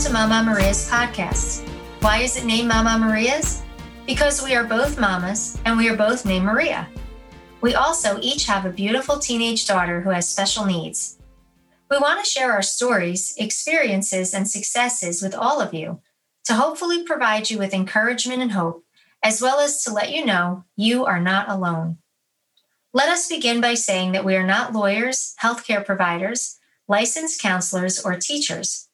to Mama Maria's podcast. Why is it named Mama Maria's? Because we are both mamas and we are both named Maria. We also each have a beautiful teenage daughter who has special needs. We want to share our stories, experiences, and successes with all of you to hopefully provide you with encouragement and hope, as well as to let you know you are not alone. Let us begin by saying that we are not lawyers, healthcare providers, licensed counselors, or teachers,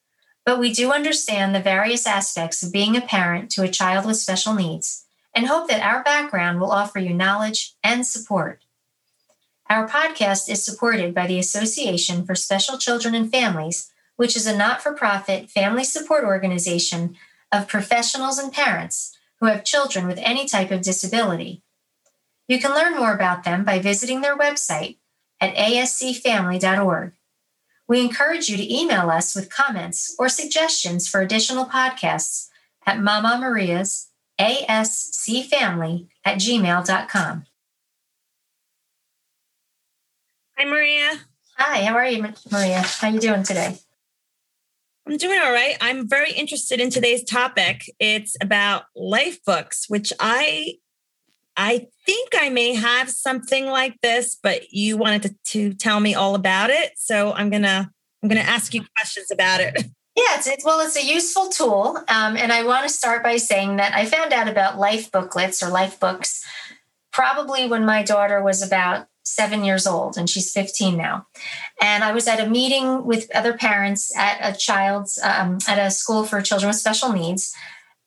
but we do understand the various aspects of being a parent to a child with special needs and hope that our background will offer you knowledge and support. Our podcast is supported by the Association for Special Children and Families, which is a not for profit family support organization of professionals and parents who have children with any type of disability. You can learn more about them by visiting their website at ascfamily.org. We encourage you to email us with comments or suggestions for additional podcasts at Mama Maria's ascfamily at gmail.com. Hi, Maria. Hi, how are you, Maria? How are you doing today? I'm doing all right. I'm very interested in today's topic. It's about life books, which I I think I may have something like this, but you wanted to, to tell me all about it. So I'm gonna I'm gonna ask you questions about it. Yeah, it's, it's well, it's a useful tool, um, and I want to start by saying that I found out about life booklets or life books probably when my daughter was about seven years old, and she's 15 now. And I was at a meeting with other parents at a child's um, at a school for children with special needs,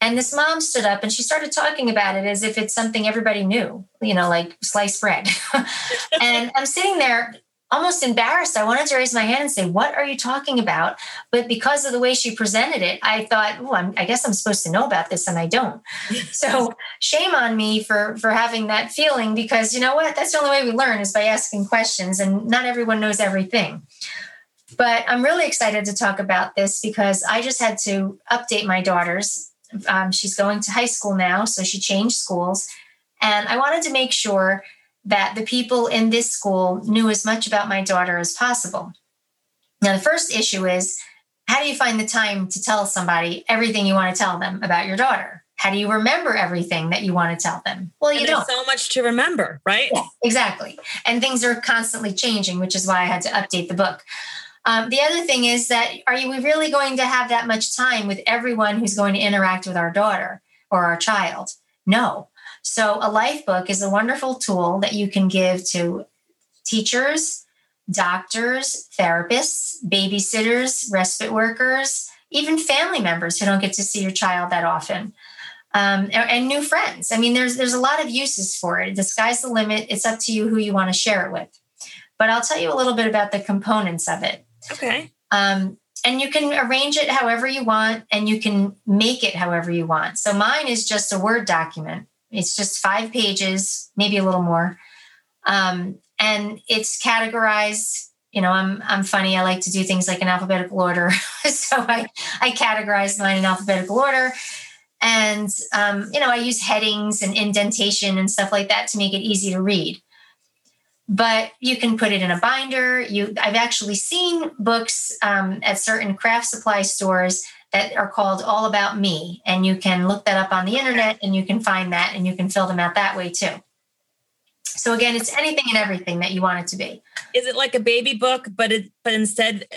and this mom stood up and she started talking about it as if it's something everybody knew, you know, like sliced bread. and I'm sitting there almost embarrassed. I wanted to raise my hand and say, What are you talking about? But because of the way she presented it, I thought, Oh, i guess I'm supposed to know about this, and I don't. so shame on me for, for having that feeling because you know what? That's the only way we learn is by asking questions, and not everyone knows everything. But I'm really excited to talk about this because I just had to update my daughters um, she's going to high school now, so she changed schools. And I wanted to make sure that the people in this school knew as much about my daughter as possible. Now, the first issue is how do you find the time to tell somebody everything you want to tell them about your daughter? How do you remember everything that you want to tell them? Well, you don't. so much to remember, right? Yeah, exactly. And things are constantly changing, which is why I had to update the book. Um, the other thing is that are you, we really going to have that much time with everyone who's going to interact with our daughter or our child? No. So a life book is a wonderful tool that you can give to teachers, doctors, therapists, babysitters, respite workers, even family members who don't get to see your child that often. Um, and new friends. I mean, there's there's a lot of uses for it. The sky's the limit. It's up to you who you want to share it with. But I'll tell you a little bit about the components of it. Okay. Um, and you can arrange it however you want and you can make it however you want. So mine is just a Word document. It's just five pages, maybe a little more. Um, and it's categorized. You know, I'm I'm funny. I like to do things like in alphabetical order. so I I categorize mine in alphabetical order. And um, you know, I use headings and indentation and stuff like that to make it easy to read but you can put it in a binder. You i've actually seen books um, at certain craft supply stores that are called all about me and you can look that up on the internet and you can find that and you can fill them out that way too. So again it's anything and everything that you want it to be. Is it like a baby book but it but instead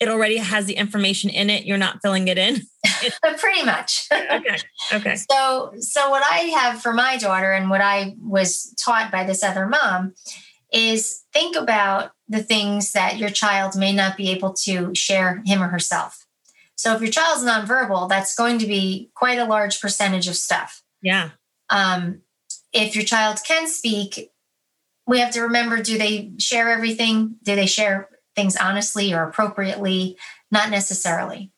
it already has the information in it you're not filling it in? Pretty much. Okay okay. So so what i have for my daughter and what i was taught by this other mom is think about the things that your child may not be able to share him or herself. So if your child's nonverbal, that's going to be quite a large percentage of stuff. Yeah. Um, if your child can speak, we have to remember do they share everything? Do they share things honestly or appropriately? Not necessarily.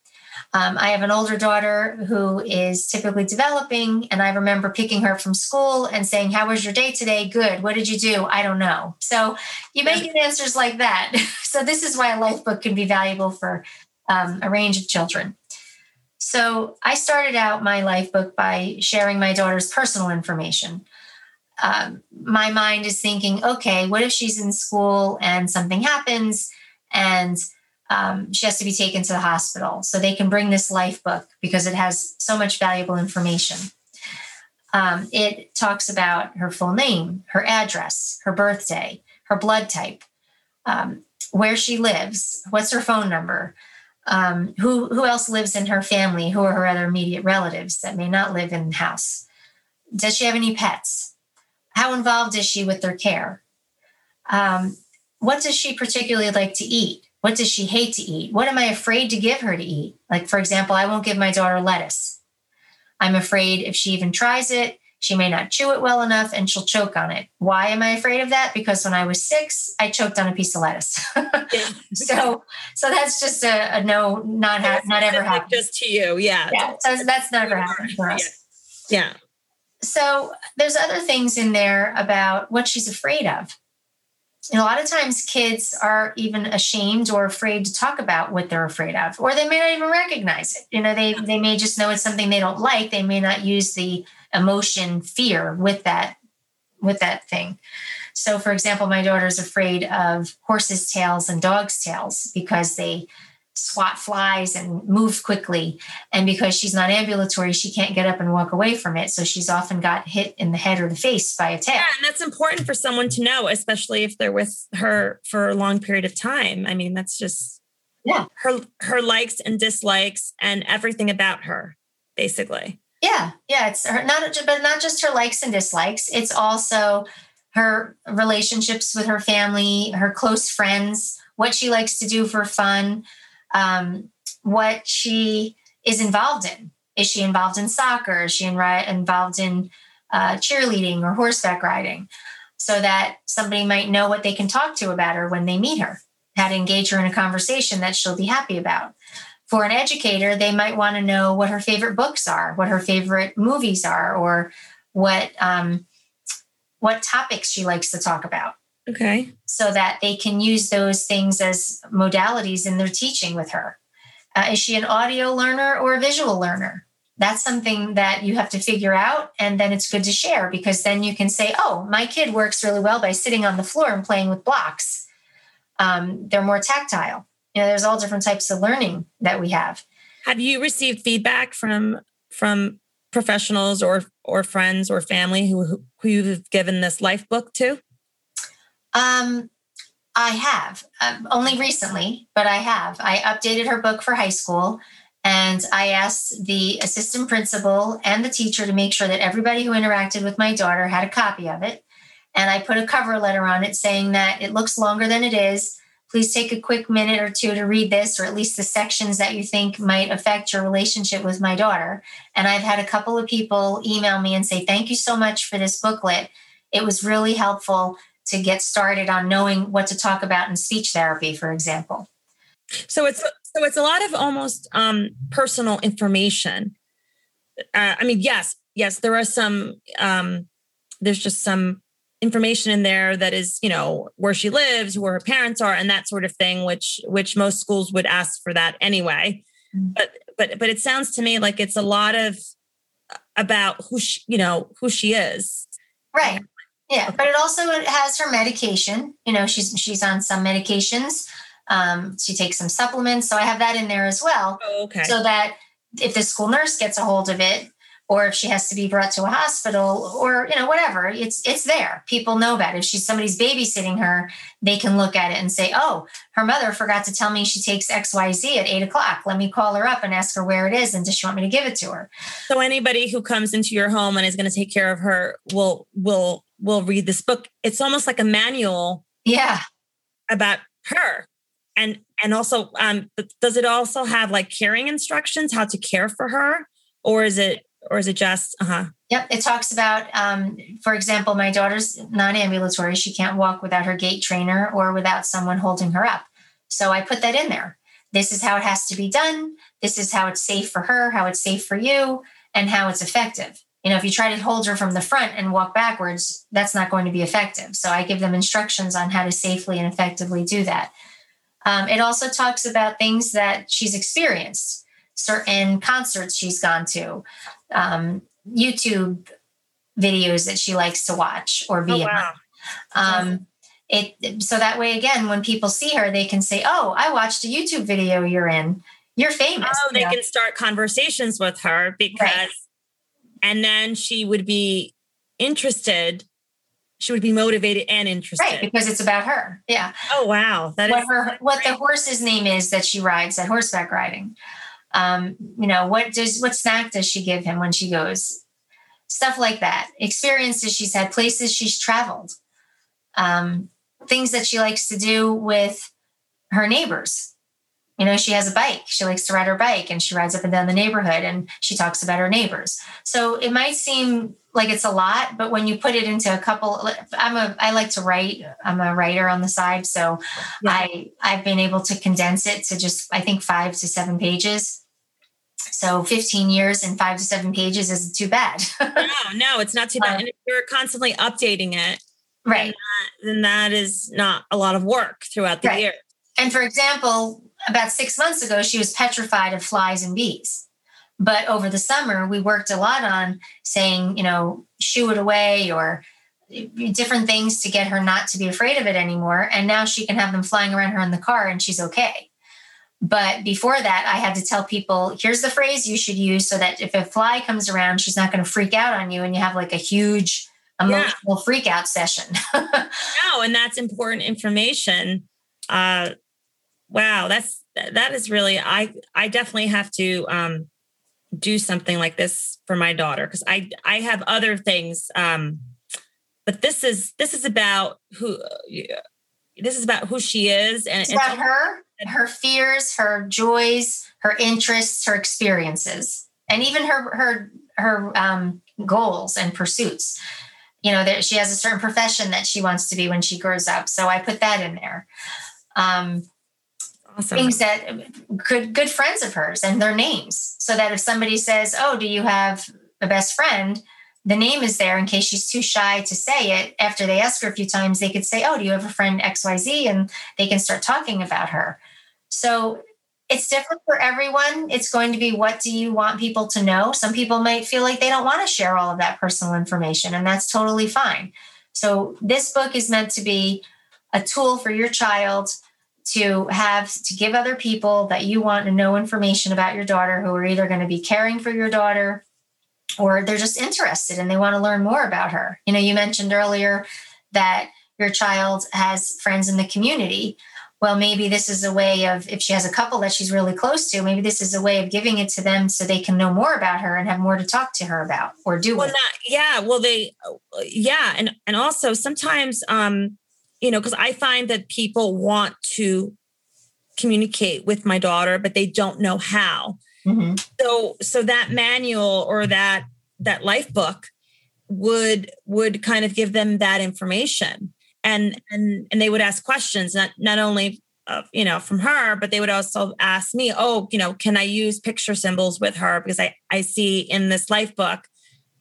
Um, I have an older daughter who is typically developing, and I remember picking her from school and saying, How was your day today? Good. What did you do? I don't know. So you may get answers like that. so, this is why a life book can be valuable for um, a range of children. So, I started out my life book by sharing my daughter's personal information. Um, my mind is thinking, okay, what if she's in school and something happens and um, she has to be taken to the hospital. So they can bring this life book because it has so much valuable information. Um, it talks about her full name, her address, her birthday, her blood type, um, where she lives, what's her phone number, um, who who else lives in her family, who are her other immediate relatives that may not live in the house. Does she have any pets? How involved is she with their care? Um, what does she particularly like to eat? What does she hate to eat? What am I afraid to give her to eat? Like, for example, I won't give my daughter lettuce. I'm afraid if she even tries it, she may not chew it well enough and she'll choke on it. Why am I afraid of that? Because when I was six, I choked on a piece of lettuce. so, so that's just a, a no, not ha- not ever happened. Just to you, yeah. Yeah, so that's never happened for us. Yeah. So there's other things in there about what she's afraid of. And a lot of times kids are even ashamed or afraid to talk about what they're afraid of, or they may not even recognize it. You know, they they may just know it's something they don't like. They may not use the emotion fear with that with that thing. So for example, my daughter's afraid of horses' tails and dogs' tails because they swat flies and move quickly. And because she's not ambulatory, she can't get up and walk away from it. So she's often got hit in the head or the face by a tail. Yeah, and that's important for someone to know, especially if they're with her for a long period of time. I mean, that's just yeah her her likes and dislikes and everything about her, basically. Yeah, yeah. It's her, not, but not just her likes and dislikes. It's also her relationships with her family, her close friends, what she likes to do for fun um, what she is involved in. Is she involved in soccer? Is she in, involved in uh, cheerleading or horseback riding? So that somebody might know what they can talk to about her when they meet her, how to engage her in a conversation that she'll be happy about. For an educator, they might want to know what her favorite books are, what her favorite movies are, or what um, what topics she likes to talk about. Okay. So that they can use those things as modalities in their teaching with her. Uh, is she an audio learner or a visual learner? That's something that you have to figure out. And then it's good to share because then you can say, oh, my kid works really well by sitting on the floor and playing with blocks. Um, they're more tactile. You know, there's all different types of learning that we have. Have you received feedback from from professionals or or friends or family who who you've given this life book to? Um, I have um, only recently, but I have. I updated her book for high school and I asked the assistant principal and the teacher to make sure that everybody who interacted with my daughter had a copy of it. And I put a cover letter on it saying that it looks longer than it is. Please take a quick minute or two to read this, or at least the sections that you think might affect your relationship with my daughter. And I've had a couple of people email me and say, Thank you so much for this booklet. It was really helpful to get started on knowing what to talk about in speech therapy, for example. So it's so it's a lot of almost um, personal information. Uh, I mean, yes, yes, there are some. Um, there's just some information in there that is, you know, where she lives, where her parents are, and that sort of thing, which which most schools would ask for that anyway. Mm-hmm. But but but it sounds to me like it's a lot of uh, about who she, you know, who she is. Right. Yeah, but it also has her medication. You know, she's she's on some medications. Um, she takes some supplements, so I have that in there as well. Oh, okay. So that if the school nurse gets a hold of it, or if she has to be brought to a hospital or you know whatever it's it's there people know about it if she's somebody's babysitting her they can look at it and say oh her mother forgot to tell me she takes xyz at eight o'clock let me call her up and ask her where it is and does she want me to give it to her so anybody who comes into your home and is going to take care of her will will will read this book. It's almost like a manual yeah. about her. And and also um does it also have like caring instructions how to care for her? Or is it or is it just uh-huh? Yep it talks about um, for example my daughter's non-ambulatory. She can't walk without her gait trainer or without someone holding her up. So i put that in there. This is how it has to be done. This is how it's safe for her how it's safe for you and how it's effective you know if you try to hold her from the front and walk backwards that's not going to be effective. So i give them instructions on how to safely and effectively do that. Um, it also talks about things that she's experienced certain concerts she's gone to um, YouTube videos that she likes to watch or be oh, wow. Um, it so that way again when people see her they can say oh i watched a youtube video you're in. You're famous oh they can start conversations with her because right. And then she would be interested she would be motivated and interested. Right because it's about her yeah. Oh wow that what her what the horse's name is that she rides at horseback riding. Um you know what does what snack does she give him when she goes? Stuff like that experiences she's had places she's traveled. Um things that she likes to do with her neighbors. You know, she has a bike. She likes to ride her bike and she rides up and down the neighborhood and she talks about her neighbors. So it might seem like it's a lot, but when you put it into a couple, I'm a, I like to write. I'm a writer on the side. So yeah. I, I've been able to condense it to just, I think five to seven pages. So 15 years and five to seven pages isn't too bad. no, no, it's not too bad. Um, and if you're constantly updating it, right then that, then that is not a lot of work throughout the right. year and for example about six months ago she was petrified of flies and bees but over the summer we worked a lot on saying you know shoo it away or different things to get her not to be afraid of it anymore and now she can have them flying around her in the car and she's okay but before that i had to tell people here's the phrase you should use so that if a fly comes around she's not going to freak out on you and you have like a huge emotional yeah. freak out session. no, and that's important information. Uh, wow, that's that is really I I definitely have to um, do something like this for my daughter because I I have other things, um, but this is this is about who. this is about who she is and it's about her her fears her joys her interests her experiences and even her her her um, goals and pursuits you know that she has a certain profession that she wants to be when she grows up so i put that in there um, awesome. things that good good friends of hers and their names so that if somebody says oh do you have a best friend the name is there in case she's too shy to say it after they ask her a few times they could say oh do you have a friend xyz and they can start talking about her so it's different for everyone. It's going to be what do you want people to know? Some people might feel like they don't want to share all of that personal information, and that's totally fine. So, this book is meant to be a tool for your child to have to give other people that you want to know information about your daughter who are either going to be caring for your daughter or they're just interested and they want to learn more about her. You know, you mentioned earlier that your child has friends in the community well, maybe this is a way of, if she has a couple that she's really close to, maybe this is a way of giving it to them so they can know more about her and have more to talk to her about or do. Well, not, yeah. Well, they, yeah. And, and also sometimes, um, you know, because I find that people want to communicate with my daughter, but they don't know how. Mm-hmm. So, so that manual or that, that life book would, would kind of give them that information and and and they would ask questions not not only of, you know from her but they would also ask me oh you know can i use picture symbols with her because i i see in this life book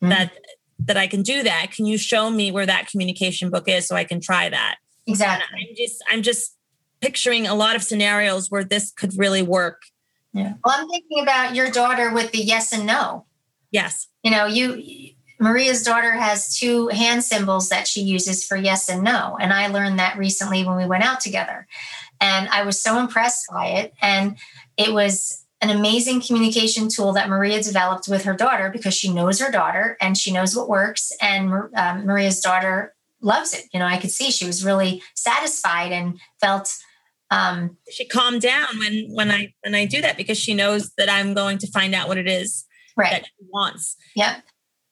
mm-hmm. that that i can do that can you show me where that communication book is so i can try that exactly i'm just i'm just picturing a lot of scenarios where this could really work yeah well i'm thinking about your daughter with the yes and no yes you know you Maria's daughter has two hand symbols that she uses for yes and no. And I learned that recently when we went out together. And I was so impressed by it. And it was an amazing communication tool that Maria developed with her daughter because she knows her daughter and she knows what works. And um, Maria's daughter loves it. You know, I could see she was really satisfied and felt. Um, she calmed down when when I when I do that because she knows that I'm going to find out what it is right. that she wants. Yep.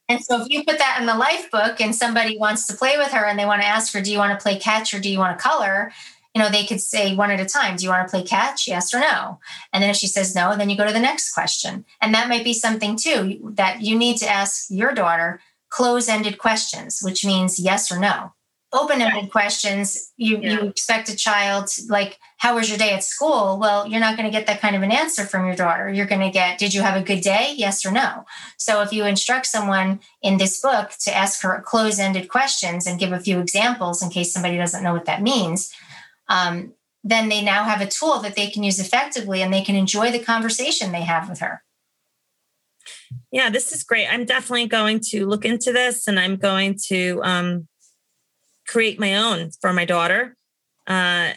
And so if you put that in the life book and somebody wants to play with her and they want to ask her, do you want to play catch or do you want to color? You know, they could say one at a time, do you want to play catch? Yes or no? And then if she says no, then you go to the next question. And that might be something too that you need to ask your daughter close ended questions, which means yes or no. Open-ended questions you yeah. you expect a child to, like how was your day at school? Well you're not going to get that kind of an answer from your daughter. You're going to get did you have a good day? Yes or no. So if you instruct someone in this book to ask her close-ended questions and give a few examples in case somebody doesn't know what that means um, then they now have a tool that they can use effectively and they can enjoy the conversation they have with her yeah this is great i'm definitely going to look into this and i'm going to um, create my own for my daughter. Uh,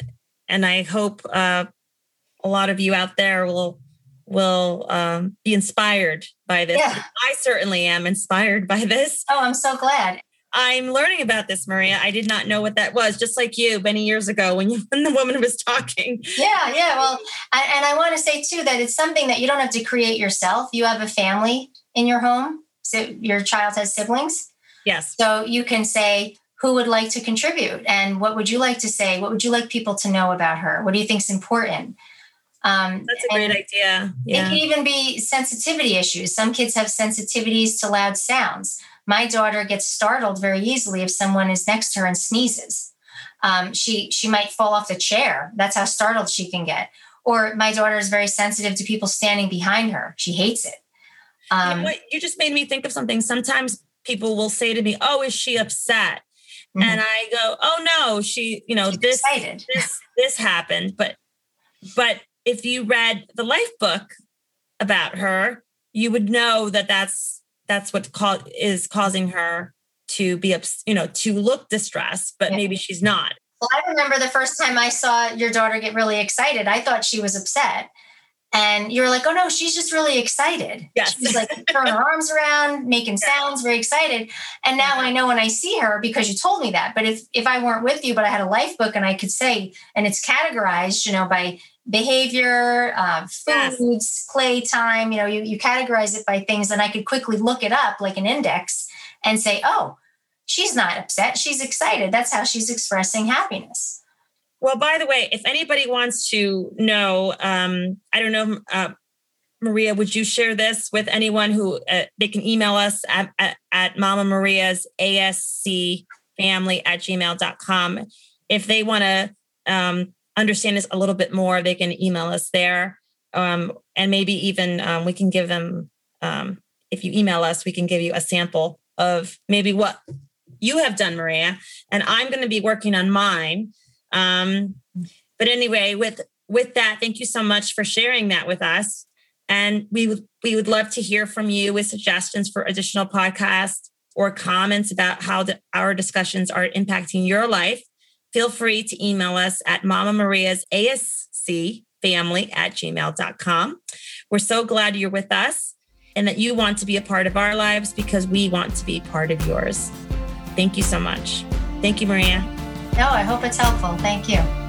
and I hope uh, a lot of you out there will will um, be inspired by this. Yeah. I certainly am inspired by this. Oh, I'm so glad. I'm learning about this, Maria. I did not know what that was, just like you many years ago when you when the woman was talking. Yeah, yeah. Well, I, and I want to say too that it's something that you don't have to create yourself. You have a family in your home. So your child has siblings. Yes. So you can say, who would like to contribute and what would you like to say what would you like people to know about her what do you think is important um, that's a great idea yeah. it can even be sensitivity issues some kids have sensitivities to loud sounds my daughter gets startled very easily if someone is next to her and sneezes. Um, she she might fall off the chair. That's how startled she can get. Or my daughter is very sensitive to people standing behind her. She hates it. Um, you, know you just made me think of something. Sometimes people will say to me oh is she upset? Mm-hmm. And I go, oh no, she, you know, She's this, excited. this, this happened. But, but if you read the life book about her, you would know that that's, that's what co- is causing her to be, you know, to look distressed, but yeah. maybe she's not. Well, I remember the first time I saw your daughter get really excited, I thought she was upset and you're like, oh no, she's just really excited. Yes. She's like throwing her arms around, making sounds, very excited. And now I know when I see her because you told me that. But if if I weren't with you, but I had a life book and I could say, and it's categorized, you know, by behavior, uh, foods, yes. playtime, you know, you, you categorize it by things, and I could quickly look it up like an index and say, oh, she's not upset, she's excited. That's how she's expressing happiness. Well, by the way, if anybody wants to know, um, I don't know, uh, Maria, would you share this with anyone who uh, they can email us at, at, at Mama Maria's ASC family at gmail.com. If they want to um, understand this a little bit more, they can email us there. Um, and maybe even um, we can give them, um, if you email us, we can give you a sample of maybe what you have done, Maria. And I'm going to be working on mine. Um, but anyway, with with that, thank you so much for sharing that with us. And we would we would love to hear from you with suggestions for additional podcasts or comments about how the, our discussions are impacting your life. Feel free to email us at Mama Maria's ASC family at gmail.com. We're so glad you're with us and that you want to be a part of our lives because we want to be part of yours. Thank you so much. Thank you, Maria. No, I hope it's helpful. Thank you.